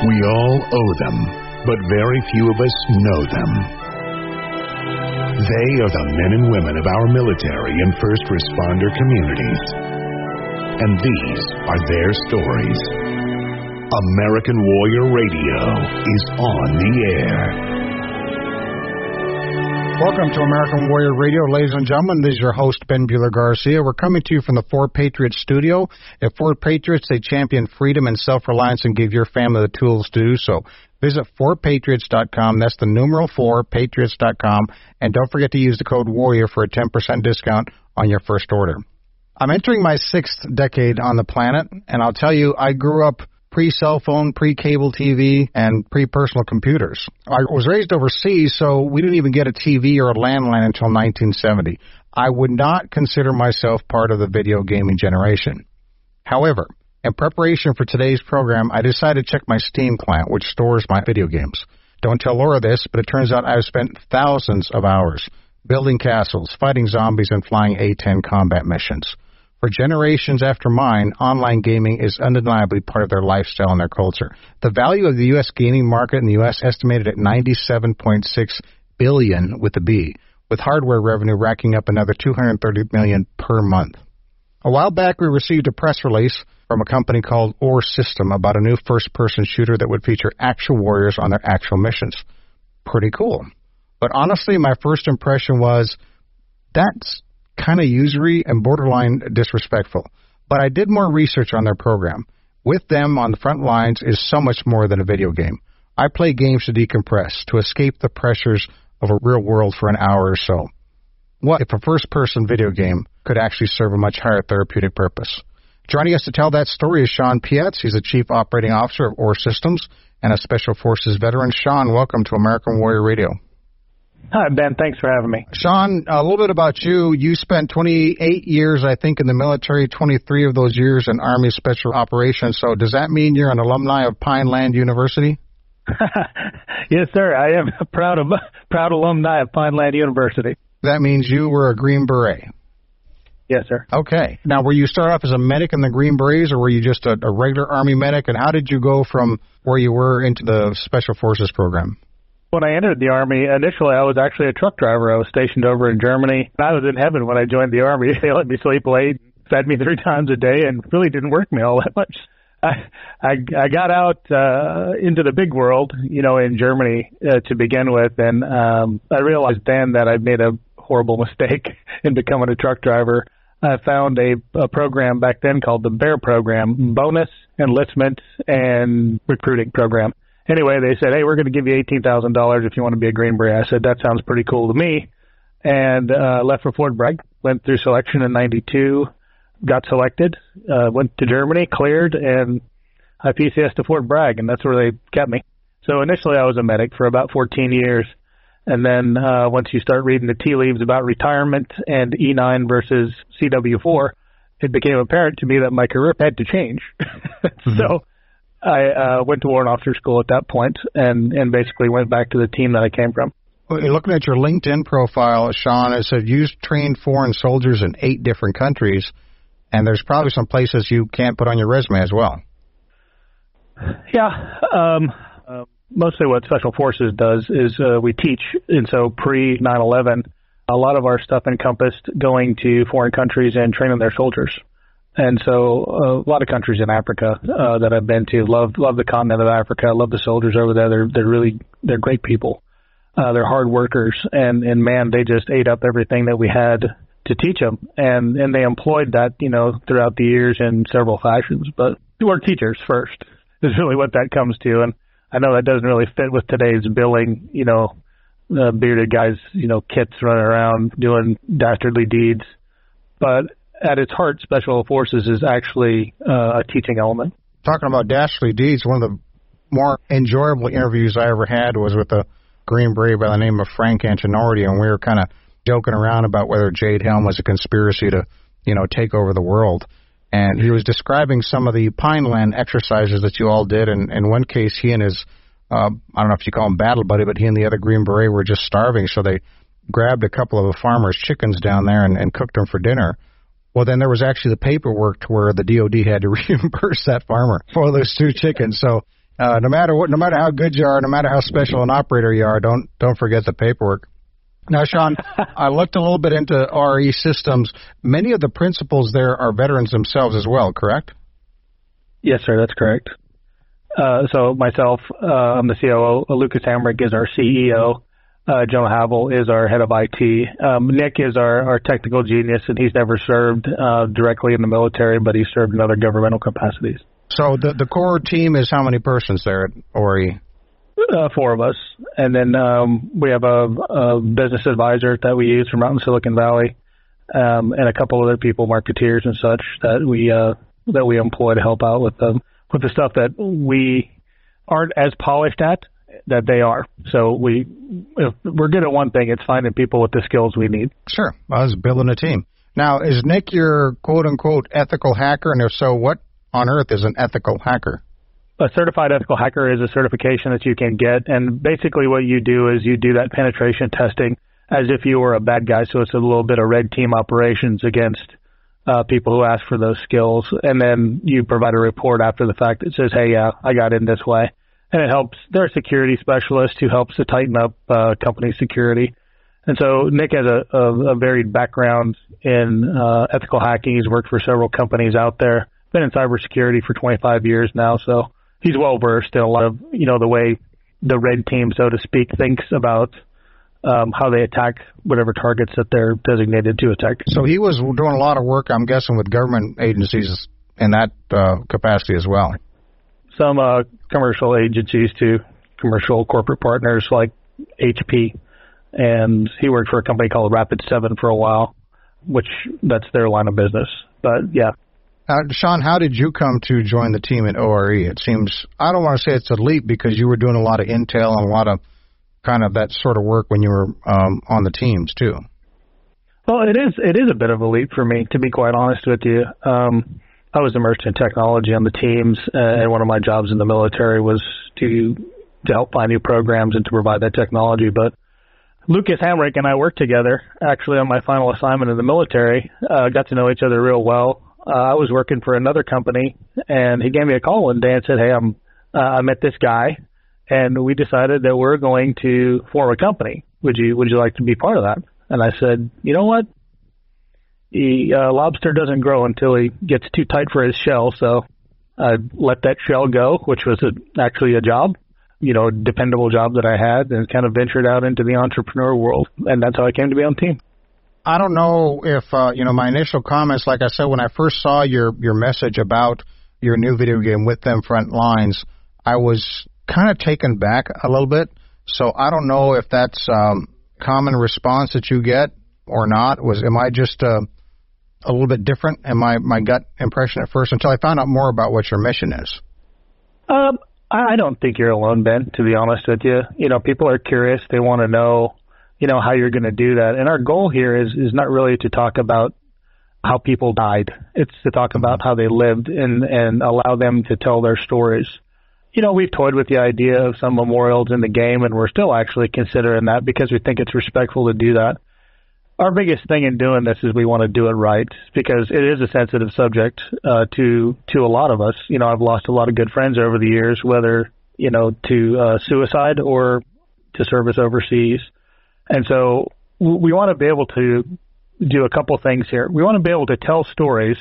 We all owe them, but very few of us know them. They are the men and women of our military and first responder communities. And these are their stories. American Warrior Radio is on the air. Welcome to American Warrior Radio, ladies and gentlemen. This is your host, Ben Bueller Garcia. We're coming to you from the 4Patriots studio. At 4Patriots, they champion freedom and self reliance and give your family the tools to do so. Visit 4patriots.com. That's the numeral four, patriots.com. And don't forget to use the code WARRIOR for a 10% discount on your first order. I'm entering my sixth decade on the planet, and I'll tell you, I grew up pre cell phone, pre cable TV, and pre personal computers. I was raised overseas, so we didn't even get a TV or a landline until 1970. I would not consider myself part of the video gaming generation. However, in preparation for today's program, I decided to check my Steam client, which stores my video games. Don't tell Laura this, but it turns out I've spent thousands of hours building castles, fighting zombies, and flying A-10 combat missions. For generations after mine, online gaming is undeniably part of their lifestyle and their culture. The value of the U.S. gaming market in the U.S. estimated at 97.6 billion with a B, with hardware revenue racking up another 230 million per month. A while back, we received a press release from a company called ORE System about a new first-person shooter that would feature actual warriors on their actual missions. Pretty cool. But honestly, my first impression was that's kind of usury and borderline disrespectful. But I did more research on their program. With them on the front lines is so much more than a video game. I play games to decompress, to escape the pressures of a real world for an hour or so. What if a first person video game could actually serve a much higher therapeutic purpose? Joining us to tell that story is Shawn Piatz. He's the Chief Operating Officer of ORE Systems and a Special Forces veteran. Shawn, welcome to American Warrior Radio. Hi, Ben. Thanks for having me. Shawn, a little bit about you. You spent 28 years, I think, in the military, 23 of those years in Army Special Operations. So does that mean you're an alumni of Pineland University? yes, sir. I am a proud, of, proud alumni of Pineland University. That means you were a Green Beret. Yes, sir. Okay. Now, were you start off as a medic in the Green Berets, or were you just a, a regular Army medic? And how did you go from where you were into the Special Forces program? When I entered the Army, initially I was actually a truck driver. I was stationed over in Germany. I was in heaven when I joined the Army. They let me sleep late, fed me three times a day, and really didn't work me all that much. I I, I got out uh, into the big world, you know, in Germany uh, to begin with, and um, I realized then that I'd made a horrible mistake in becoming a truck driver. I found a, a program back then called the BEAR program, bonus enlistment and recruiting program anyway, they said, "Hey, we're going to give you eighteen thousand dollars if you want to be a Green Beret." I said, "That sounds pretty cool to me," and uh, left for Fort Bragg. Went through selection in '92, got selected, uh, went to Germany, cleared, and I PCS to Fort Bragg, and that's where they kept me. So initially, I was a medic for about 14 years, and then uh, once you start reading the tea leaves about retirement and E9 versus CW4, it became apparent to me that my career had to change. mm-hmm. So I uh, went to warrant officer school at that point, and and basically went back to the team that I came from. Looking at your LinkedIn profile, Shawn, it said you trained foreign soldiers in eight different countries, and there's probably some places you can't put on your resume as well. Yeah, um, uh, mostly what Special Forces does is uh, we teach, and so pre 9/11, a lot of our stuff encompassed going to foreign countries and training their soldiers. And so uh, a lot of countries in Africa uh, that I've been to love love the continent of Africa. I love the soldiers over there. They're they're really they're great people. Uh, they're hard workers, and and man, they just ate up everything that we had to teach them, and and they employed that you know throughout the years in several fashions. But we're teachers first is really what that comes to, and I know that doesn't really fit with today's billing. You know, uh, bearded guys, you know, kits running around doing dastardly deeds, but at its heart, Special Forces is actually uh, a teaching element. Talking about dastardly deeds, one of the more enjoyable interviews I ever had was with a Green Beret by the name of Frank Antinorti, and we were kind of joking around about whether Jade Helm was a conspiracy to, you know, take over the world. And he was describing some of the Pineland exercises that you all did. And in one case, he and his, uh, I don't know if you call him battle buddy, but he and the other Green Beret were just starving, so they grabbed a couple of a farmer's chickens down there and, and cooked them for dinner. Well, then there was actually the paperwork to where the DOD had to reimburse that farmer for those two chickens. So Uh, no matter what, no matter how good you are, no matter how special an operator you are, don't don't forget the paperwork. Now, Shawn, I looked a little bit into ORE systems. Many of the principals there are veterans themselves as well, correct? Yes, sir, that's correct. Uh, so myself, uh, I'm the COO. Lucas Hamrick is our CEO. Uh, Joe Havel is our head of IT. Um, Nick is our, our technical genius, and he's never served uh, directly in the military, but he's served in other governmental capacities. So the the core team is how many persons there at ORE? Uh, four of us, and then um, we have a, a business advisor that we use from out in Silicon Valley, um, and a couple other people, marketeers and such, that we uh, that we employ to help out with the with the stuff that we aren't as polished at that they are. So we if we're good at one thing, it's finding people with the skills we need. Sure, I was building a team. Now, is Nick your quote unquote ethical hacker? And if so, what on earth is an ethical hacker? A certified ethical hacker is a certification that you can get, and basically what you do is you do that penetration testing as if you were a bad guy. So it's a little bit of red team operations against uh, people who ask for those skills, and then you provide a report after the fact that says, "Hey, yeah, I got in this way," and it helps. They're a security specialist who helps to tighten up uh, company security. And so Nick has a, a, a varied background in uh, ethical hacking. He's worked for several companies out there. Been in cybersecurity for 25 years now, so he's well versed in a lot of you know the way the red team, so to speak, thinks about um, how they attack whatever targets that they're designated to attack. So he was doing a lot of work, I'm guessing, with government agencies in that uh, capacity as well. Some uh, commercial agencies too, commercial corporate partners like HP, and he worked for a company called Rapid7 for a while, which that's their line of business. But yeah. Uh, Shawn, how did you come to join the team at ORE? It seems I don't want to say it's a leap because you were doing a lot of intel and a lot of kind of that sort of work when you were um, on the teams too. Well, it is it is a bit of a leap for me to be quite honest with you. Um, I was immersed in technology on the teams, uh, and one of my jobs in the military was to to help find new programs and to provide that technology. But Lucas Hamrick and I worked together actually on my final assignment in the military. Uh, got to know each other real well. Uh, I was working for another company, and he gave me a call one day and said, "Hey, I'm uh, I met this guy and we decided that we're going to form a company. Would you would you like to be part of that? And I said, you know what? The uh, lobster doesn't grow until he gets too tight for his shell. So I let that shell go, which was a, actually a job, you know, dependable job that I had, and kind of ventured out into the entrepreneur world. And that's how I came to be on team. I don't know if uh, you know my initial comments. Like I said, when I first saw your your message about your new video game with them front lines, I was kind of taken back a little bit. So I don't know if that's um, common response that you get or not. Was am I just uh, a little bit different in my my gut impression at first until I found out more about what your mission is? Um, I don't think you're alone, Ben. To be honest with you, you know, people are curious. They want to know, you know, how you're going to do that. And our goal here is is not really to talk about how people died. It's to talk about how they lived and and allow them to tell their stories you know, we've toyed with the idea of some memorials in the game, and we're still actually considering that because we think it's respectful to do that. Our biggest thing in doing this is we want to do it right because it is a sensitive subject uh, to to a lot of us. You know, I've lost a lot of good friends over the years, whether you know to uh, suicide or to service overseas, and so we want to be able to do a couple things here. We want to be able to tell stories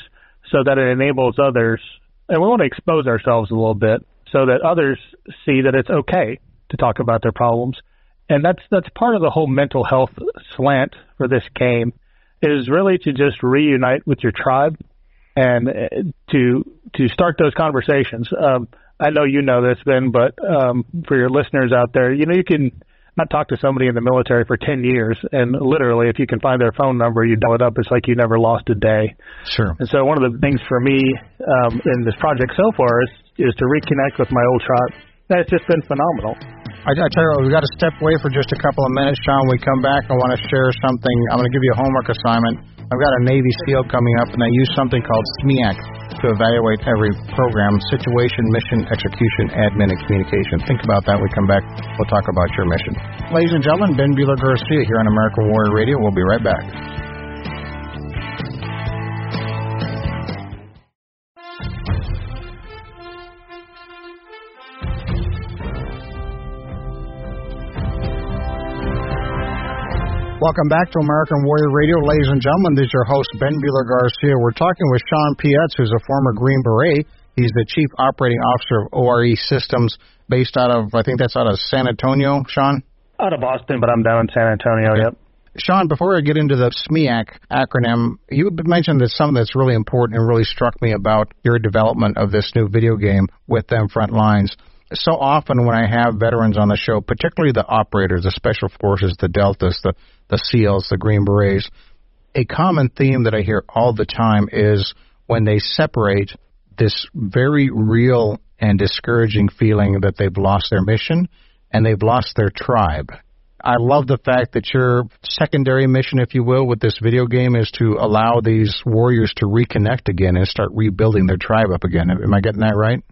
so that it enables others, and we want to expose ourselves a little bit so that others see that it's okay to talk about their problems. And that's that's part of the whole mental health slant for this game is really to just reunite with your tribe and uh, to to start those conversations. Um, I know you know this, Ben, but um, for your listeners out there, you know you can not talk to somebody in the military for 10 years and literally if you can find their phone number you dial it up it's like you never lost a day sure and so one of the things for me um, in this project so far is is to reconnect with my old tribe. That's just been phenomenal. I, I tell you what, we've got to step away for just a couple of minutes, Shawn. When we come back, I want to share something. I'm going to give you a homework assignment. I've got a Navy SEAL coming up, and I use something called SMEAC to evaluate every program situation, mission, execution, admin, and communication. Think about that. When we come back, we'll talk about your mission. Ladies and gentlemen, Ben Bueller Garcia here on American Warrior Radio. We'll be right back. Welcome back to American Warrior Radio, ladies and gentlemen. This is your host, Ben Bueller Garcia. We're talking with Shawn Piatz, who's a former Green Beret. He's the Chief Operating Officer of ORE Systems, based out of, I think that's out of San Antonio, Shawn? Out of Boston, but I'm down in San Antonio, okay. yep. Shawn, before I get into the SMEAC acronym, you mentioned that something that's really important and really struck me about your development of this new video game with them front lines. So often when I have veterans on the show, particularly the operators, the special forces, the deltas, the, the SEALs, the Green Berets, a common theme that I hear all the time is when they separate this very real and discouraging feeling that they've lost their mission and they've lost their tribe. I love the fact that your secondary mission, if you will, with this video game is to allow these warriors to reconnect again and start rebuilding their tribe up again. Am I getting that right?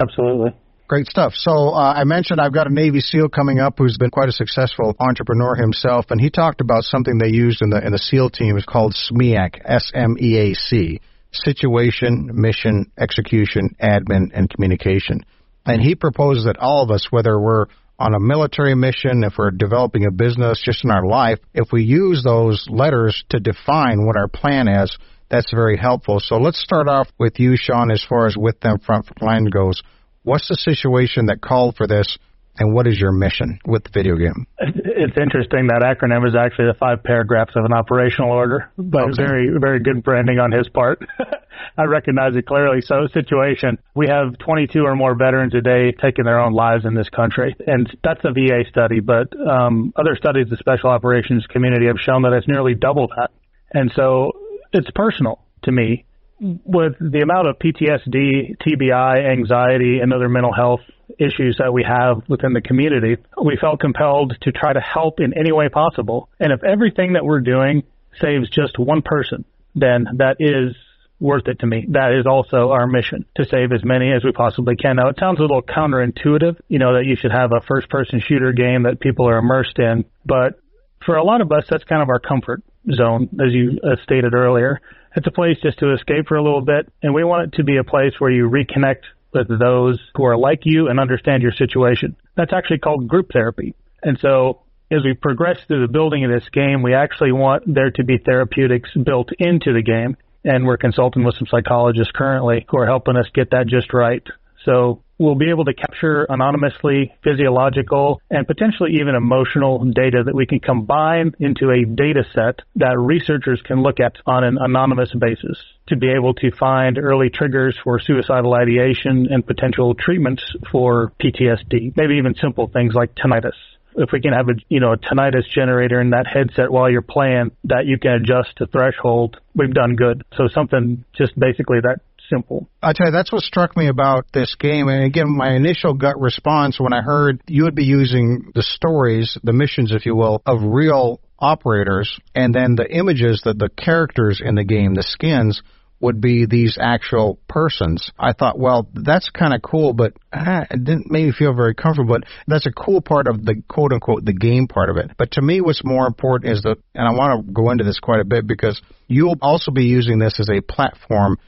Absolutely. Great stuff. So uh, I mentioned I've got a Navy SEAL coming up who's been quite a successful entrepreneur himself, and he talked about something they used in the in the SEAL team. It's called SMEAC, S M E A C, Situation, Mission, Execution, Admin, and Communication. And he proposes that all of us, whether we're on a military mission, if we're developing a business, just in our life, if we use those letters to define what our plan is, that's very helpful. So let's start off with you, Shawn, as far as with them front line goes. What's the situation that called for this, and what is your mission with the video game? It's interesting that acronym is actually the five paragraphs of an operational order, but okay. very, very good branding on his part. I recognize it clearly. So, situation we have 22 or more veterans a day taking their own lives in this country, and that's a VA study. But um, other studies, the special operations community, have shown that it's nearly double that. And so, it's personal to me with the amount of PTSD, TBI, anxiety, and other mental health issues that we have within the community, we felt compelled to try to help in any way possible. And if everything that we're doing saves just one person, then that is worth it to me. That is also our mission to save as many as we possibly can. Now, it sounds a little counterintuitive, you know, that you should have a first person shooter game that people are immersed in, but for a lot of us, that's kind of our comfort zone, as you uh, stated earlier. It's a place just to escape for a little bit, and we want it to be a place where you reconnect with those who are like you and understand your situation. That's actually called group therapy. And so as we progress through the building of this game, we actually want there to be therapeutics built into the game. And we're consulting with some psychologists currently who are helping us get that just right. So we'll be able to capture anonymously physiological and potentially even emotional data that we can combine into a data set that researchers can look at on an anonymous basis to be able to find early triggers for suicidal ideation and potential treatments for PTSD, maybe even simple things like tinnitus if we can have a you know a tinnitus generator in that headset while you're playing that you can adjust to threshold, we've done good. So something just basically that simple. I tell you, that's what struck me about this game. And again, my initial gut response when I heard you would be using the stories, the missions, if you will, of real operators, and then the images, that the characters in the game, the skins, would be these actual persons. I thought, well, that's kind of cool, but ah, it didn't make me feel very comfortable. But that's a cool part of the quote unquote the game part of it. But to me, what's more important is the, and I want to go into this quite a bit because you'll also be using this as a platform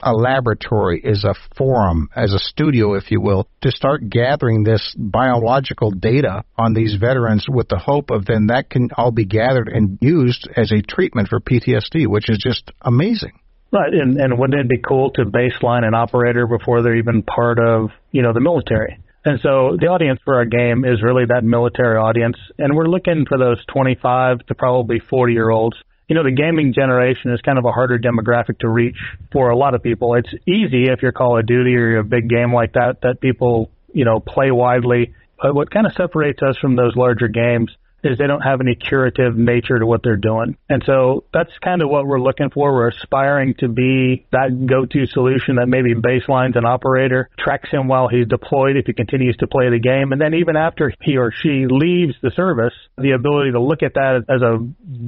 a laboratory, is a forum, as a studio, if you will, to start gathering this biological data on these veterans with the hope of then that can all be gathered and used as a treatment for PTSD, which is just amazing. Right, and, and wouldn't it be cool to baseline an operator before they're even part of, you know, the military? And so the audience for our game is really that military audience, and we're looking for those 25 to probably 40 year olds you know, the gaming generation is kind of a harder demographic to reach for a lot of people. It's easy if you're Call of Duty or you're a big game like that, that people, you know, play widely. But what kind of separates us from those larger games is they don't have any curative nature to what they're doing. And so that's kind of what we're looking for. We're aspiring to be that go-to solution that maybe baselines an operator, tracks him while he's deployed if he continues to play the game, and then even after he or she leaves the service, the ability to look at that as a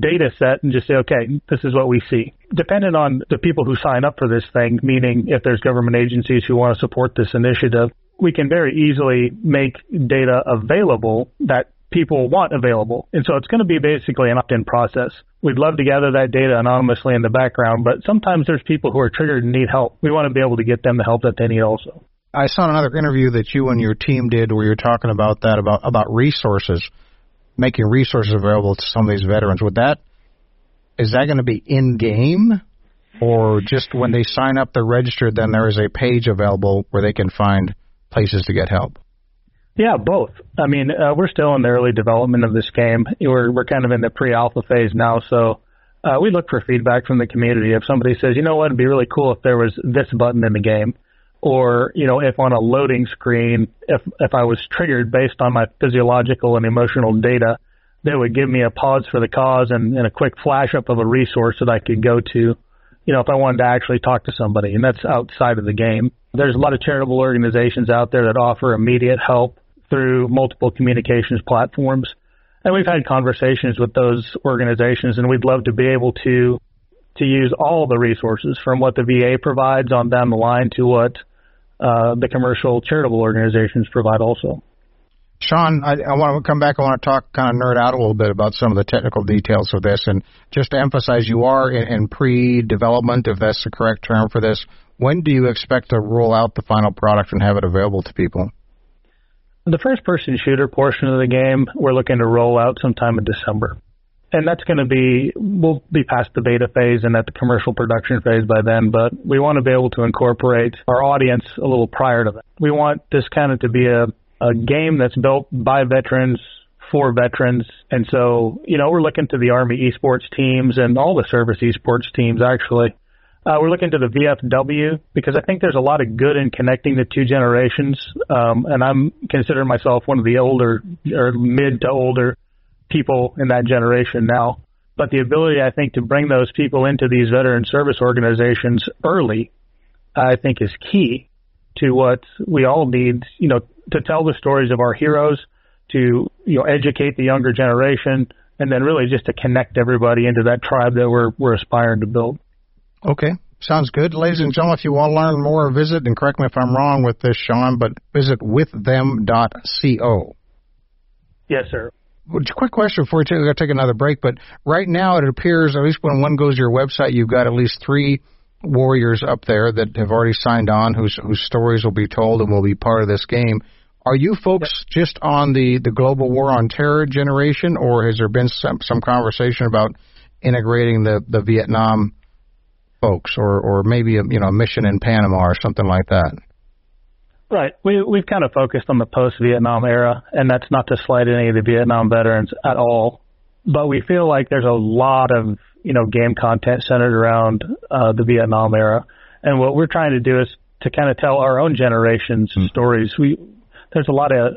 data set and just say, okay, this is what we see. Depending on the people who sign up for this thing, meaning if there's government agencies who want to support this initiative, we can very easily make data available that people want available. And so it's going to be basically an opt-in process. We'd love to gather that data anonymously in the background, but sometimes there's people who are triggered and need help. We want to be able to get them the help that they need also. I saw another interview that you and your team did where you're talking about that, about, about resources. making resources available to some of these veterans. Would that is that going to be in game, or just when they sign up, they're registered, then there is a page available where they can find places to get help? Yeah, both. I mean, uh, we're still in the early development of this game. We're we're kind of in the pre-alpha phase now, so uh, we look for feedback from the community. If somebody says, you know what, it'd be really cool if there was this button in the game, or you know, if on a loading screen, if if I was triggered based on my physiological and emotional data, that would give me a pause for the cause and, and a quick flash up of a resource that I could go to, you know, if I wanted to actually talk to somebody, and that's outside of the game. There's a lot of charitable organizations out there that offer immediate help through multiple communications platforms. And we've had conversations with those organizations, and we'd love to be able to to use all the resources from what the VA provides on down the line to what uh, the commercial charitable organizations provide also. Shawn, I, I want to come back. I want to talk, kind of nerd out a little bit about some of the technical details of this, and just to emphasize, you are in, in pre-development, if that's the correct term for this. When do you expect to roll out the final product and have it available to people? The first person shooter portion of the game, we're looking to roll out sometime in December. And that's going to be, we'll be past the beta phase and at the commercial production phase by then, but we want to be able to incorporate our audience a little prior to that. We want this kind of to be a, a game that's built by veterans for veterans. And so, you know, we're looking to the Army esports teams and all the service esports teams actually uh, we're looking to the VFW because I think there's a lot of good in connecting the two generations. Um, and I'm considering myself one of the older or mid to older people in that generation now. But the ability, I think, to bring those people into these veteran service organizations early, I think, is key to what we all need. You know, to tell the stories of our heroes, to you know, educate the younger generation, and then really just to connect everybody into that tribe that we're we're aspiring to build. Okay. Sounds good. Ladies and gentlemen, if you want to learn more, visit, and correct me if I'm wrong with this, Shawn, but visit withthem.co. Yes, sir. Quick question before we take, we take another break, but right now it appears, at least when one goes to your website, you've got at least three warriors up there that have already signed on, whose whose stories will be told and will be part of this game. Are you folks just on the, the global war on terror generation, or has there been some some conversation about integrating the, the Vietnam folks, or or maybe a you know a mission in Panama or something like that. Right. We we've kind of focused on the post Vietnam era, and that's not to slight any of the Vietnam veterans at all. But we feel like there's a lot of you know game content centered around uh, the Vietnam era, and what we're trying to do is to kind of tell our own generation's mm. stories. We there's a lot of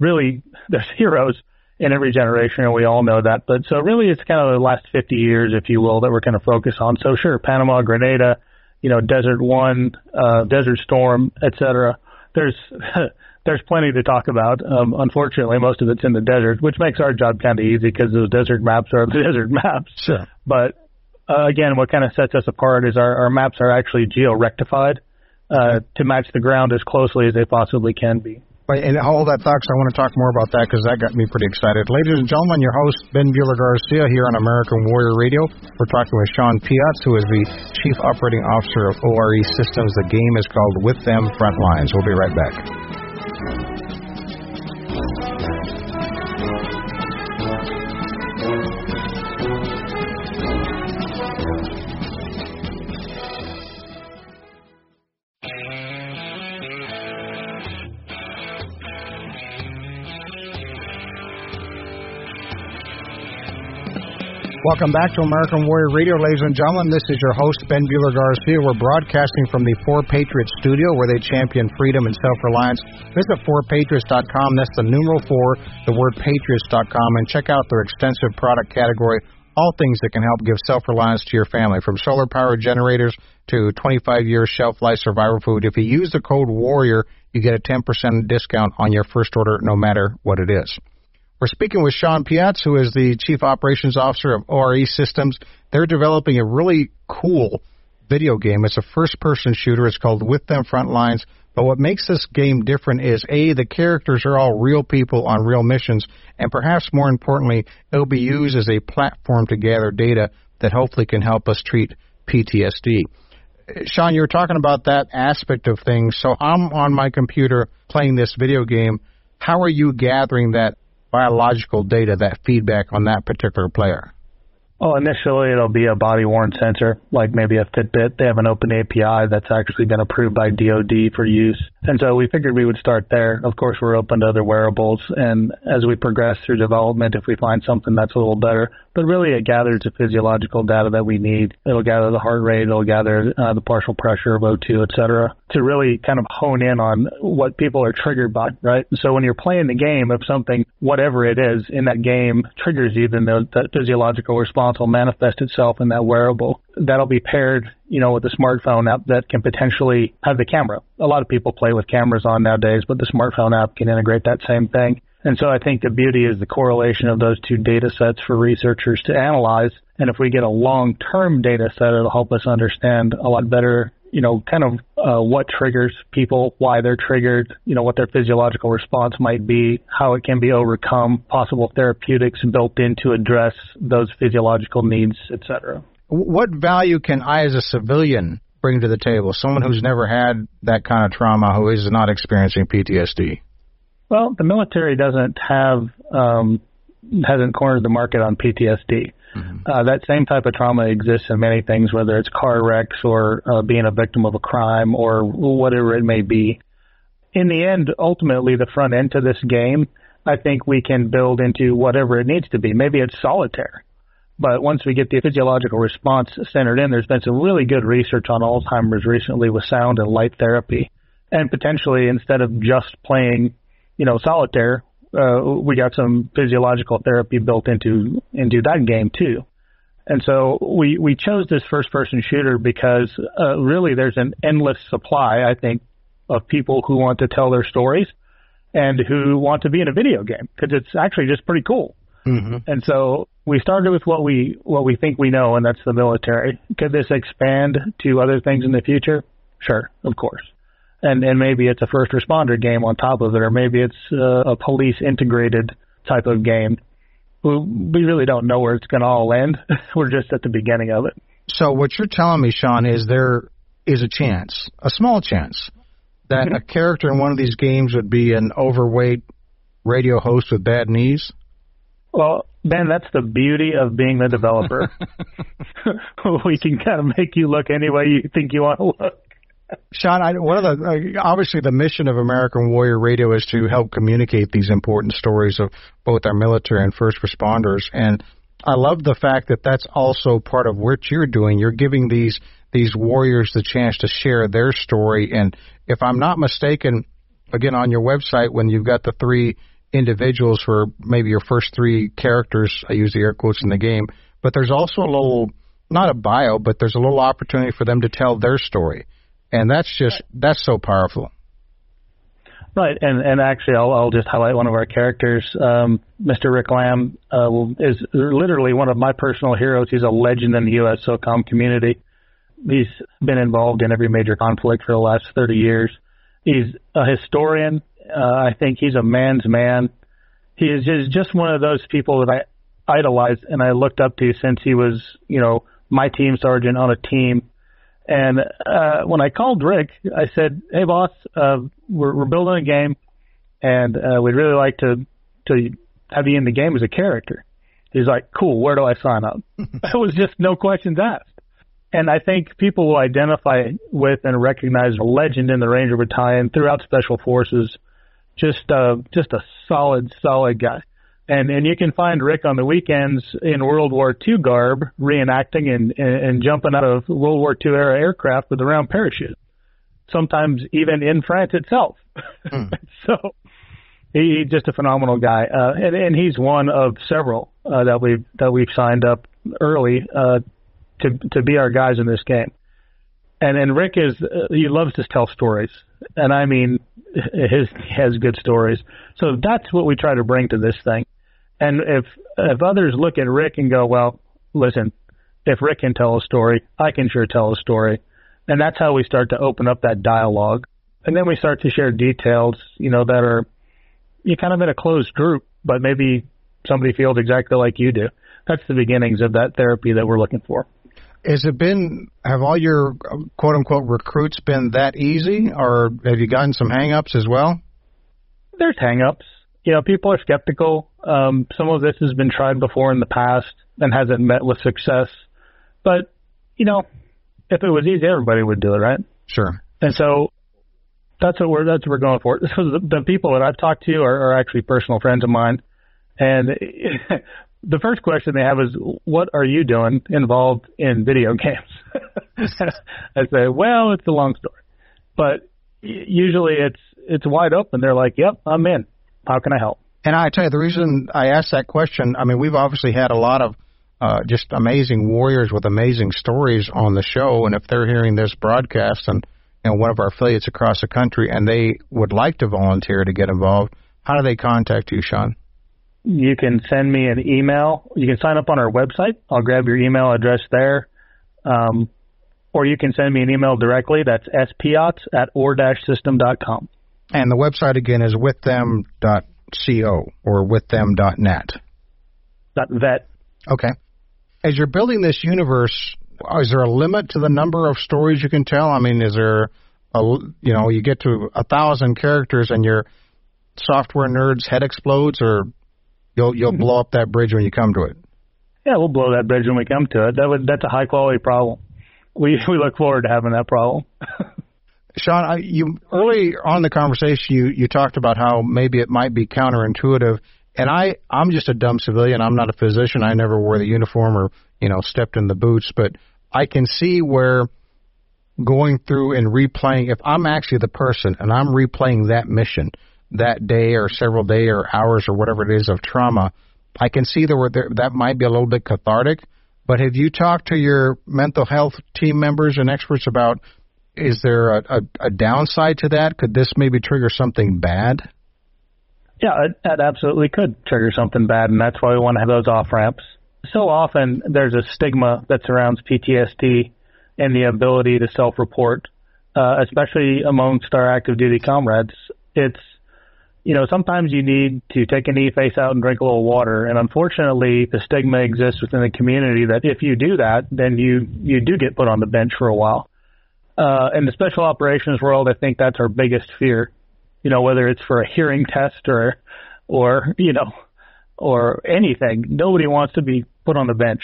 really there's heroes in every generation, and we all know that. But so really, it's kind of the last 50 years, if you will, that we're kind of focused on. So sure, Panama, Grenada, you know, Desert One, uh, Desert Storm, etc. There's there's plenty to talk about. Um, unfortunately, most of it's in the desert, which makes our job kind of easy because those desert maps are the desert maps. Sure. But uh, again, what kind of sets us apart is our, our maps are actually geo-rectified uh, to match the ground as closely as they possibly can be. And hold that thought, I want to talk more about that because that got me pretty excited. Ladies and gentlemen, your host, Ben Bueller Garcia, here on American Warrior Radio. We're talking with Shawn Piatz, who is the Chief Operating Officer of ORE Systems. The game is called With Them Frontlines. We'll be right back. Welcome back to American Warrior Radio, ladies and gentlemen. This is your host, Ben Bueller Garcia. We're broadcasting from the Four Patriots studio where they champion freedom and self reliance. Visit fourpatriots.com. That's the numeral four, the word patriots.com, and check out their extensive product category. All things that can help give self reliance to your family, from solar powered generators to 25 year shelf life survival food. If you use the code WARRIOR, you get a 10% discount on your first order, no matter what it is. We're speaking with Shawn Piatz, who is the Chief Operations Officer of ORE Systems. They're developing a really cool video game. It's a first person shooter. It's called With Them Frontlines. But what makes this game different is A, the characters are all real people on real missions, and perhaps more importantly, it'll be used as a platform to gather data that hopefully can help us treat PTSD. Shawn, you were talking about that aspect of things. So I'm on my computer playing this video game. How are you gathering that biological data, that feedback on that particular player? Well, initially it'll be a body worn sensor, like maybe a Fitbit. They have an open API that's actually been approved by DoD for use. And so we figured we would start there. Of course, we're open to other wearables. And as we progress through development, if we find something that's a little better, but really it gathers the physiological data that we need. It'll gather the heart rate, it'll gather uh, the partial pressure of O2, et cetera, to really kind of hone in on what people are triggered by, right? So when you're playing the game, if something, whatever it is in that game triggers you, then the, that physiological response will manifest itself in that wearable. That'll be paired, you know, with a smartphone app that can potentially have the camera. A lot of people play with cameras on nowadays, but the smartphone app can integrate that same thing. And so I think the beauty is the correlation of those two data sets for researchers to analyze. And if we get a long-term data set, it'll help us understand a lot better, you know, kind of uh, what triggers people, why they're triggered, you know, what their physiological response might be, how it can be overcome, possible therapeutics built in to address those physiological needs, et cetera. What value can I, as a civilian, bring to the table? Someone who's never had that kind of trauma, who is not experiencing PTSD. Well, the military doesn't have um, hasn't cornered the market on PTSD. Mm-hmm. Uh, that same type of trauma exists in many things, whether it's car wrecks or uh, being a victim of a crime or whatever it may be. In the end, ultimately, the front end to this game, I think we can build into whatever it needs to be. Maybe it's solitaire. But once we get the physiological response centered in, there's been some really good research on Alzheimer's recently with sound and light therapy. And potentially, instead of just playing you know, solitaire, uh, we got some physiological therapy built into into that game too. And so we we chose this first person shooter because uh, really there's an endless supply, I think, of people who want to tell their stories and who want to be in a video game because it's actually just pretty cool. Mm-hmm. And so we started with what we what we think we know, and that's the military. Could this expand to other things in the future? Sure, of course and and maybe it's a first responder game on top of it, or maybe it's uh, a police integrated type of game. We, we really don't know where it's going to all end. We're just at the beginning of it. So what you're telling me, Shawn, is there is a chance, a small chance, that mm-hmm. a character in one of these games would be an overweight radio host with bad knees? Well, Ben, that's the beauty of being the developer. we can kind of make you look any way you think you want to look. Shawn, I, one of the obviously the mission of American Warrior Radio is to help communicate these important stories of both our military and first responders, and I love the fact that that's also part of what you're doing. You're giving these these warriors the chance to share their story, and if I'm not mistaken, again on your website when you've got the three individuals for maybe your first three characters, I use the air quotes in the game, but there's also a little not a bio, but there's a little opportunity for them to tell their story and that's just that's so powerful. Right, and and actually, I'll, I'll just highlight one of our characters. Um, Mr. Rick Lamb uh, is literally one of my personal heroes. He's a legend in the U.S. SOCOM community. He's been involved in every major conflict for the last 30 years. He's a historian. Uh, I think he's a man's man. He is just, just one of those people that I idolize and I looked up to since he was, you know, my team sergeant on a team and uh, when I called Rick, I said, "Hey, boss, uh, we're, we're building a game, and uh, we'd really like to to have you in the game as a character." He's like, "Cool. Where do I sign up?" it was just no questions asked. And I think people will identify with and recognize a legend in the Ranger Battalion throughout Special Forces. Just uh, just a solid, solid guy and and you can find Rick on the weekends in World War II garb, reenacting and and, jumping out of World War II era aircraft with a round parachute. Sometimes even in France itself. Mm. so he, he's just a phenomenal guy, uh, and and he's one of several uh, that we've that we've signed up early uh, to to be our guys in this game. And and Rick is uh, he loves to tell stories, and I mean his he has good stories. So that's what we try to bring to this thing. And if if others look at Rick and go, well, listen, if Rick can tell a story, I can sure tell a story. And that's how we start to open up that dialogue. And then we start to share details, you know, that are you kind of in a closed group, but maybe somebody feels exactly like you do. That's the beginnings of that therapy that we're looking for. Has it been, have all your quote unquote recruits been that easy, or have you gotten some hangups as well? There's hangups you know, people are skeptical. Um, some of this has been tried before in the past and hasn't met with success. But, you know, if it was easy, everybody would do it, right? Sure. And so that's what we're that's what we're going for. So the, the people that I've talked to are, are actually personal friends of mine, and the first question they have is, "What are you doing involved in video games?" I say, "Well, it's a long story, but usually it's it's wide open. They're like, "Yep, I'm in. How can I help?" And I tell you, the reason I asked that question, I mean, we've obviously had a lot of uh, just amazing warriors with amazing stories on the show, and if they're hearing this broadcast and you know, one of our affiliates across the country, and they would like to volunteer to get involved, how do they contact you, Shawn? You can send me an email. You can sign up on our website. I'll grab your email address there. Um, or you can send me an email directly. That's spiots at or-system.com. And the website again is withthem.co or withthem.net. Dot vet. Okay. As you're building this universe, is there a limit to the number of stories you can tell? I mean, is there a you know you get to a thousand characters and your software nerds head explodes, or you'll you'll blow up that bridge when you come to it? Yeah, we'll blow that bridge when we come to it. That would that's a high quality problem. We we look forward to having that problem. Shawn, I, you early on the conversation you you talked about how maybe it might be counterintuitive, and I I'm just a dumb civilian. I'm not a physician. I never wore the uniform or you know stepped in the boots, but I can see where going through and replaying. If I'm actually the person and I'm replaying that mission that day or several day or hours or whatever it is of trauma, I can see there, there that might be a little bit cathartic. But have you talked to your mental health team members and experts about is there a, a, a downside to that? Could this maybe trigger something bad? Yeah, it, absolutely could trigger something bad, and that's why we want to have those off ramps. So often there's a stigma that surrounds PTSD and the ability to self report, uh, especially amongst our active duty comrades. It's, you know, sometimes you need to take a knee, face out, and drink a little water. And unfortunately, the stigma exists within the community that if you do that, then you, you do get put on the bench for a while. Uh, in the special operations world, I think that's our biggest fear. You know, whether it's for a hearing test or, or you know, or anything, nobody wants to be put on the bench.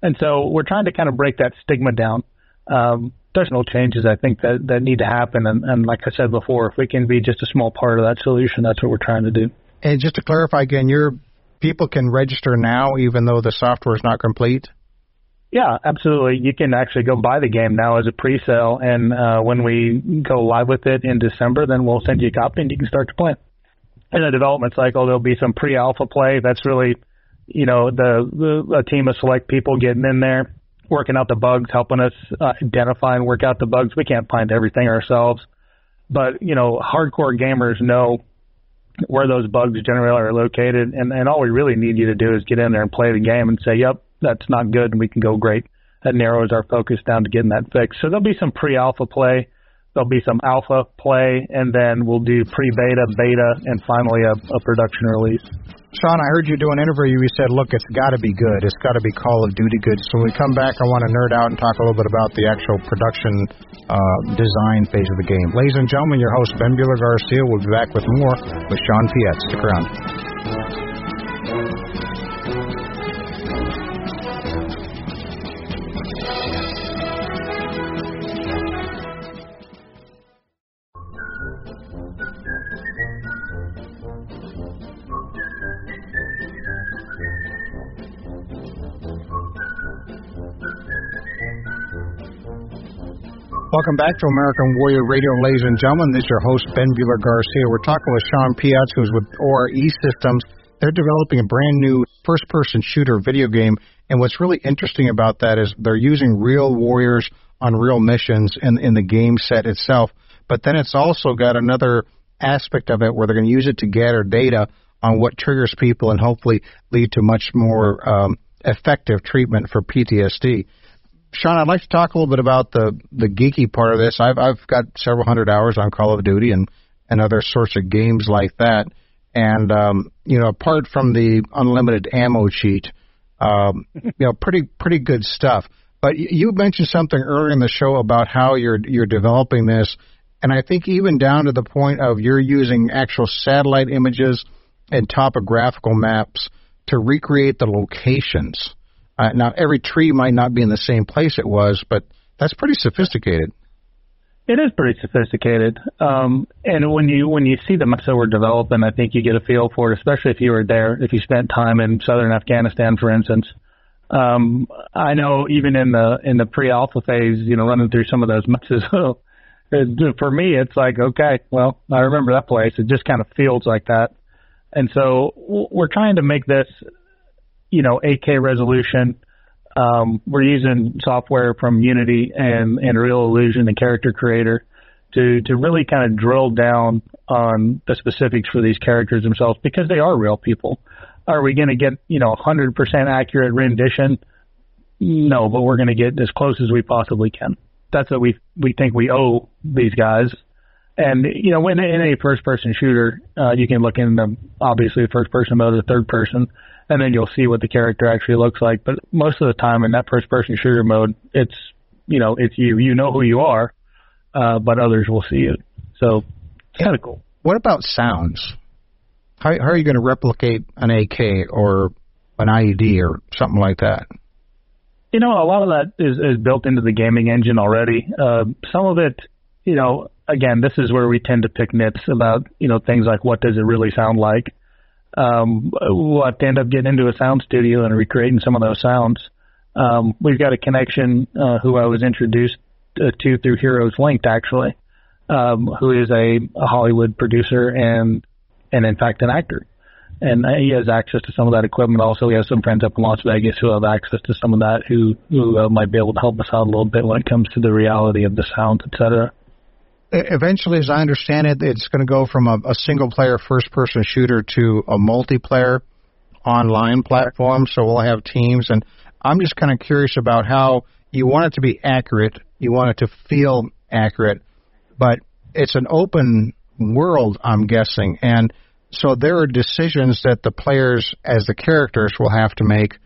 And so we're trying to kind of break that stigma down. Um, there's no changes I think that that need to happen. And, and like I said before, if we can be just a small part of that solution, that's what we're trying to do. And just to clarify again, your people can register now, even though the software is not complete. Yeah, absolutely. You can actually go buy the game now as a pre-sale, and uh, when we go live with it in December, then we'll send you a copy and you can start to play. In the development cycle, there'll be some pre-alpha play. That's really, you know, the, the a team of select people getting in there, working out the bugs, helping us uh, identify and work out the bugs. We can't find everything ourselves, but you know, hardcore gamers know where those bugs generally are located, and and all we really need you to do is get in there and play the game and say, "Yep, that's not good, and we can go great. That narrows our focus down to getting that fixed. So there'll be some pre-alpha play, there'll be some alpha play, and then we'll do pre-beta, beta, and finally a, a production release. Shawn, I heard you do an interview. You said, "Look, it's got to be good. It's got to be Call of Duty good." So when we come back, I want to nerd out and talk a little bit about the actual production uh, design phase of the game. Ladies and gentlemen, your host Ben Bueller Garcia will be back with more with Shawn Piet. Stick around. Welcome back to American Warrior Radio, ladies and gentlemen. This is your host, Ben Bueller Garcia. We're talking with Shawn Piatz, who's with ORE Systems. They're developing a brand new first person shooter video game. And what's really interesting about that is they're using real warriors on real missions in, in the game set itself. But then it's also got another aspect of it where they're going to use it to gather data on what triggers people and hopefully lead to much more um, effective treatment for PTSD. Shawn, I'd like to talk a little bit about the the geeky part of this. I've I've got several hundred hours on Call of Duty and and other sorts of games like that. And um, you know, apart from the unlimited ammo cheat, um, you know, pretty pretty good stuff. But you mentioned something earlier in the show about how you're you're developing this, and I think even down to the point of you're using actual satellite images and topographical maps to recreate the locations. Uh, now, every tree might not be in the same place it was, but that's pretty sophisticated. It is pretty sophisticated, um, and when you when you see the maps that we're developing, I think you get a feel for it, especially if you were there, if you spent time in southern Afghanistan, for instance. Um, I know even in the in the pre-alpha phase, you know, running through some of those maps, for me, it's like, okay, well, I remember that place. It just kind of feels like that, and so we're trying to make this, you know, 8K resolution um, we're using software from Unity and, and Reallusion, and character creator, to, to really kind of drill down on the specifics for these characters themselves because they are real people. Are we going to get, you know, 100% accurate rendition? No, but we're going to get as close as we possibly can. That's what we we think we owe these guys. And you know, when in a first-person shooter, uh, you can look in the obviously first-person mode or third-person and then you'll see what the character actually looks like. But most of the time in that first person shooter mode, it's you know it's you. You know who you are, uh, but others will see it. So it's kind of cool. What about sounds? How, how are you going to replicate an AK or an IED or something like that? You know, a lot of that is, is built into the gaming engine already. Uh, some of it, you know, again, this is where we tend to pick nits about, you know, things like what does it really sound like um, we'll have to end up getting into a sound studio and recreating some of those sounds. Um, we've got a connection uh, who I was introduced uh, to through Heroes Linked, actually, um, who is a, a Hollywood producer and and in fact an actor. And he has access to some of that equipment. Also, he has some friends up in Las Vegas who have access to some of that, who who uh, might be able to help us out a little bit when it comes to the reality of the sound, et cetera eventually, as I understand it, it's going to go from a, a single player first person shooter to a multiplayer online platform. So we'll have teams. And I'm just kind of curious about how you want it to be accurate, you want it to feel accurate, but it's an open world, I'm guessing. And so there are decisions that the players, as the characters, will have to make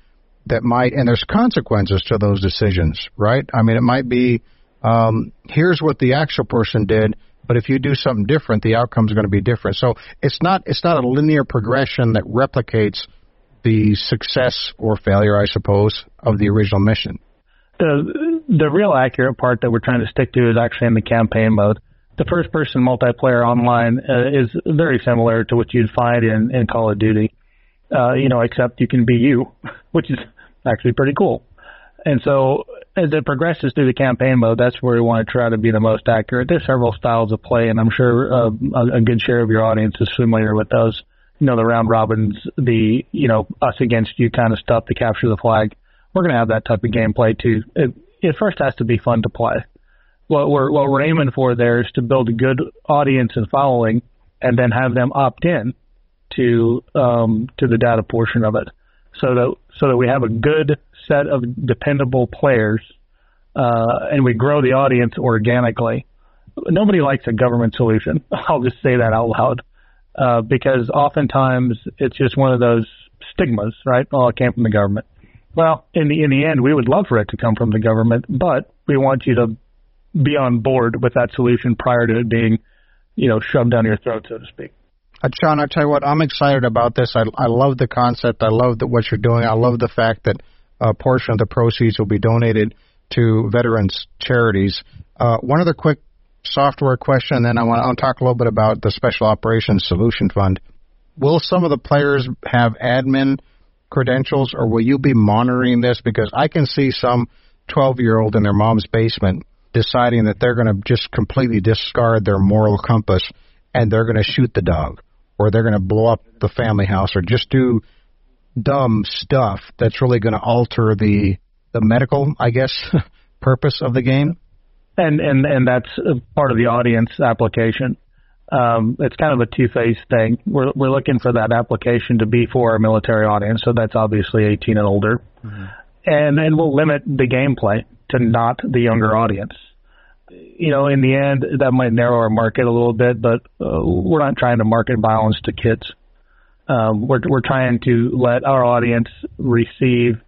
that might, and there's consequences to those decisions, right? I mean, it might be um, here's what the actual person did, but if you do something different, the outcome is going to be different. So it's not it's not a linear progression that replicates the success or failure, I suppose, of the original mission. The the real accurate part that we're trying to stick to is actually in the campaign mode. The first person multiplayer online uh, is very similar to what you'd find in, in Call of Duty. Uh, you know, except you can be you, which is actually pretty cool. And so as it progresses through the campaign mode, that's where we want to try to be the most accurate. There's several styles of play, and I'm sure uh, a, a good share of your audience is familiar with those. You know, the round robins, the you know us against you kind of stuff to capture the flag. We're going to have that type of gameplay too. It, it first has to be fun to play. What we're what we're aiming for there is to build a good audience and following, and then have them opt in to um, to the data portion of it, so that so that we have a good set of dependable players, uh, and we grow the audience organically. Nobody likes a government solution. I'll just say that out loud, uh, because oftentimes it's just one of those stigmas, right? Oh, it came from the government. Well, in the in the end, we would love for it to come from the government, but we want you to be on board with that solution prior to it being, you know, shoved down your throat, so to speak. Uh, Shawn, I tell you what, I'm excited about this. I, I love the concept. I love what you're doing. I love the fact that a portion of the proceeds will be donated to veterans charities. Uh, one other quick software question, and then I want to talk a little bit about the Special Operations Solution Fund. Will some of the players have admin credentials, or will you be monitoring this? Because I can see some 12 year old in their mom's basement deciding that they're going to just completely discard their moral compass and they're going to shoot the dog, or they're going to blow up the family house, or just do dumb stuff that's really going to alter the the medical, I guess, purpose of the game. And and and that's part of the audience application. Um, it's kind of a two-phase thing. We're we're looking for that application to be for our military audience, so that's obviously 18 and older, mm-hmm. and and we'll limit the gameplay to not the younger audience. You know, in the end, that might narrow our market a little bit, but uh, we're not trying to market violence to kids um, we're we're trying to let our audience receive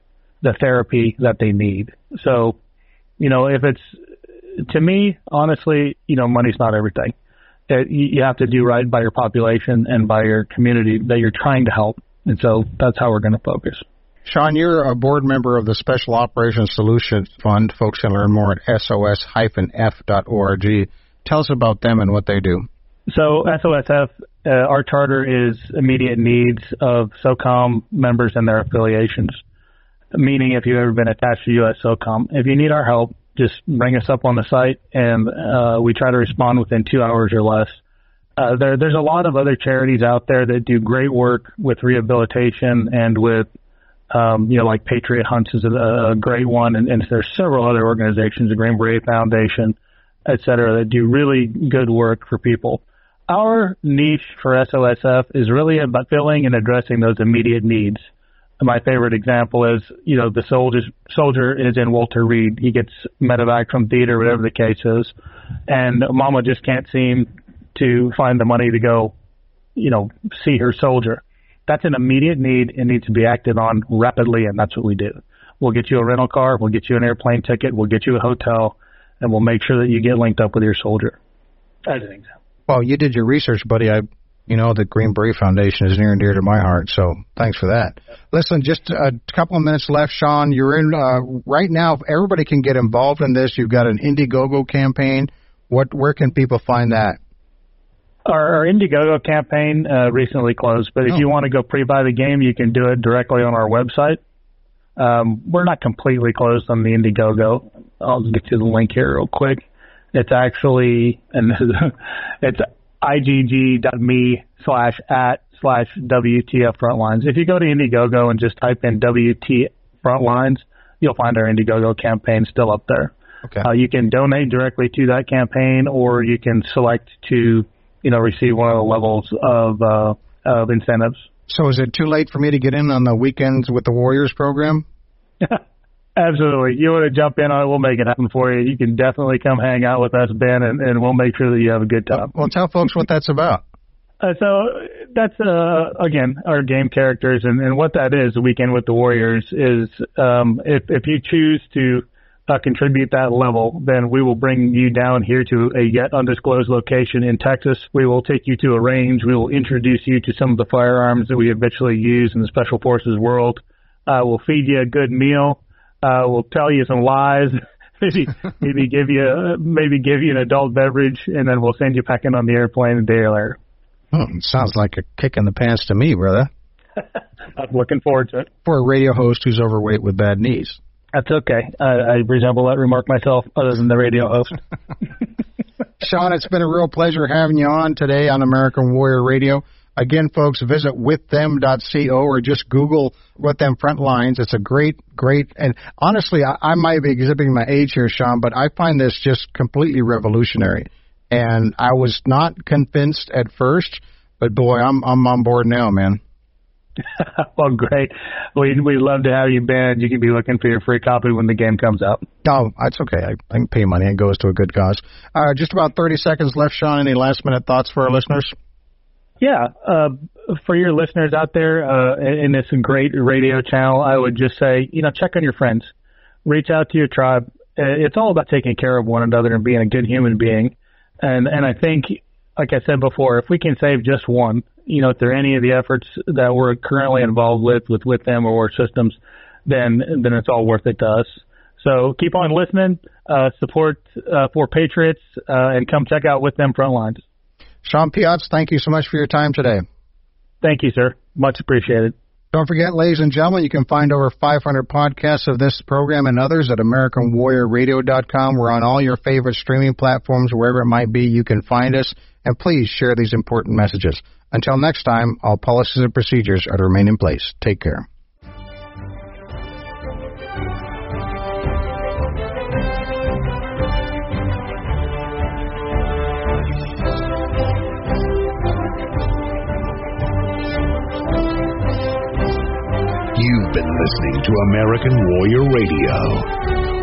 the therapy that they need. So, you know, if it's to me, honestly, you know, money's not everything. it, you have to do right by your population and by your community that you're trying to help. And so that's how we're going to focus. Shawn, you're a board member of the Special Operations Solutions Fund. Folks can learn more at sos-f.org. Tell us about them and what they do. So SOSF, uh, our charter is immediate needs of SOCOM members and their affiliations. Meaning, if you've ever been attached to U.S. SOCOM, if you need our help, just bring us up on the site, and uh, we try to respond within two hours or less. Uh, there, there's a lot of other charities out there that do great work with rehabilitation and with, um, you know, like Patriot Hunts is a, a great one, and, and there's several other organizations, the Green Beret Foundation, et cetera, that do really good work for people. Our niche for SOSF is really about filling and addressing those immediate needs my favorite example is, you know, the soldier soldier is in Walter Reed. He gets medevac from theater, whatever the case is, and Mama just can't seem to find the money to go, you know, see her soldier. That's an immediate need and needs to be acted on rapidly, and that's what we do. We'll get you a rental car, we'll get you an airplane ticket, we'll get you a hotel, and we'll make sure that you get linked up with your soldier. As an example. Well, you did your research, buddy. I you know, the Green Beret Foundation is near and dear to my heart. So thanks for that. Listen, just a couple of minutes left, Shawn. You're in uh, right now. Everybody can get involved in this. You've got an Indiegogo campaign. What? Where can people find that? Our, our Indiegogo campaign uh, recently closed, but if oh. you want to go pre-buy the game, you can do it directly on our website. Um, we're not completely closed on the Indiegogo. I'll get to the link here real quick. It's actually and it's igg.me slash at slash WTF Frontlines. If you go to Indiegogo and just type in WT Frontlines, you'll find our Indiegogo campaign still up there. Okay. Uh, you can donate directly to that campaign, or you can select to, you know, receive one of the levels of uh, of incentives. So, is it too late for me to get in on the weekends with the Warriors program? Absolutely. You want to jump in on it, we'll make it happen for you. You can definitely come hang out with us, Ben, and, and we'll make sure that you have a good time. Well, tell folks what that's about. Uh, so that's uh, again our game characters, and, and what that is. The weekend with the Warriors is um, if if you choose to uh, contribute that level, then we will bring you down here to a yet undisclosed location in Texas. We will take you to a range. We will introduce you to some of the firearms that we habitually use in the Special Forces world. Uh, we'll feed you a good meal uh, will tell you some lies. maybe maybe give you maybe give you an adult beverage, and then we'll send you packing on the airplane a day later. Oh, sounds like a kick in the pants to me, brother. I'm looking forward to it. For a radio host who's overweight with bad knees. That's okay. I, I resemble that remark myself, other than the radio host. Shawn, it's been a real pleasure having you on today on American Warrior Radio. Again, folks, visit withthem.co or just Google With Them Frontlines. It's a great, great, and honestly, I, I might be exhibiting my age here, Shawn, but I find this just completely revolutionary. And I was not convinced at first, but boy, I'm I'm on board now, man. well, great. We we'd love to have you, Ben. You can be looking for your free copy when the game comes out. Oh, that's okay. I, I can pay money. It goes to a good cause. Uh, just about 30 seconds left, Shawn. Any last minute thoughts for our listeners? Yeah, uh, for your listeners out there uh, in this great radio channel, I would just say, you know, check on your friends, reach out to your tribe. Uh, it's all about taking care of one another and being a good human being. And and I think, like I said before, if we can save just one, you know, if there any of the efforts that we're currently involved with with with them or ORE Systems, then then it's all worth it to us. So keep on listening, uh, support uh, 4Patriots, uh, and come check out with them frontlines. Shawn Piatz, thank you so much for your time today. Thank you, sir. Much appreciated. Don't forget, ladies and gentlemen, you can find over 500 podcasts of this program and others at AmericanWarriorRadio.com. We're on all your favorite streaming platforms, wherever it might be, you can find us. And please share these important messages. Until next time, all policies and procedures are to remain in place. Take care. Listening to American Warrior Radio.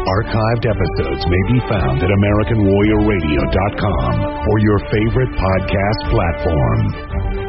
Archived episodes may be found at AmericanWarriorRadio.com or your favorite podcast platform.